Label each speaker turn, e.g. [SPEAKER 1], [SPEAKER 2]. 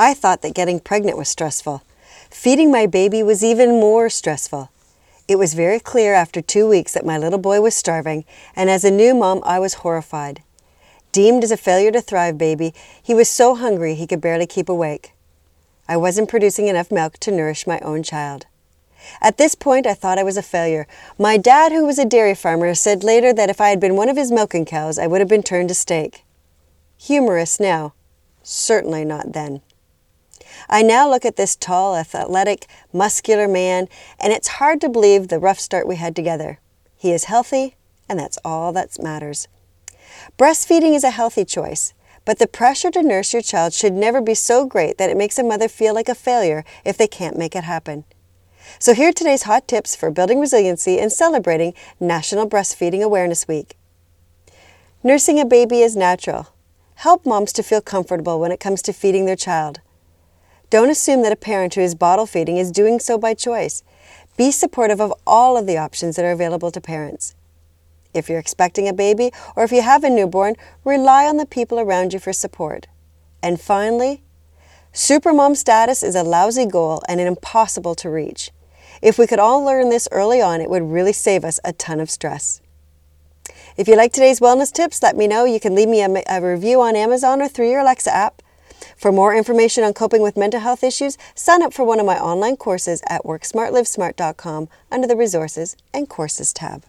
[SPEAKER 1] I thought that getting pregnant was stressful. Feeding my baby was even more stressful. It was very clear after two weeks that my little boy was starving, and as a new mom, I was horrified. Deemed as a failure to thrive baby, he was so hungry he could barely keep awake. I wasn't producing enough milk to nourish my own child. At this point, I thought I was a failure. My dad, who was a dairy farmer, said later that if I had been one of his milking cows, I would have been turned to steak. Humorous now, certainly not then. I now look at this tall, athletic, muscular man, and it's hard to believe the rough start we had together. He is healthy, and that's all that matters. Breastfeeding is a healthy choice, but the pressure to nurse your child should never be so great that it makes a mother feel like a failure if they can't make it happen. So, here are today's hot tips for building resiliency and celebrating National Breastfeeding Awareness Week. Nursing a baby is natural. Help moms to feel comfortable when it comes to feeding their child. Don't assume that a parent who is bottle feeding is doing so by choice. Be supportive of all of the options that are available to parents. If you're expecting a baby or if you have a newborn, rely on the people around you for support. And finally, supermom status is a lousy goal and impossible to reach. If we could all learn this early on, it would really save us a ton of stress. If you like today's wellness tips, let me know. You can leave me a, a review on Amazon or through your Alexa app. For more information on coping with mental health issues, sign up for one of my online courses at worksmartlivesmart.com under the Resources and Courses tab.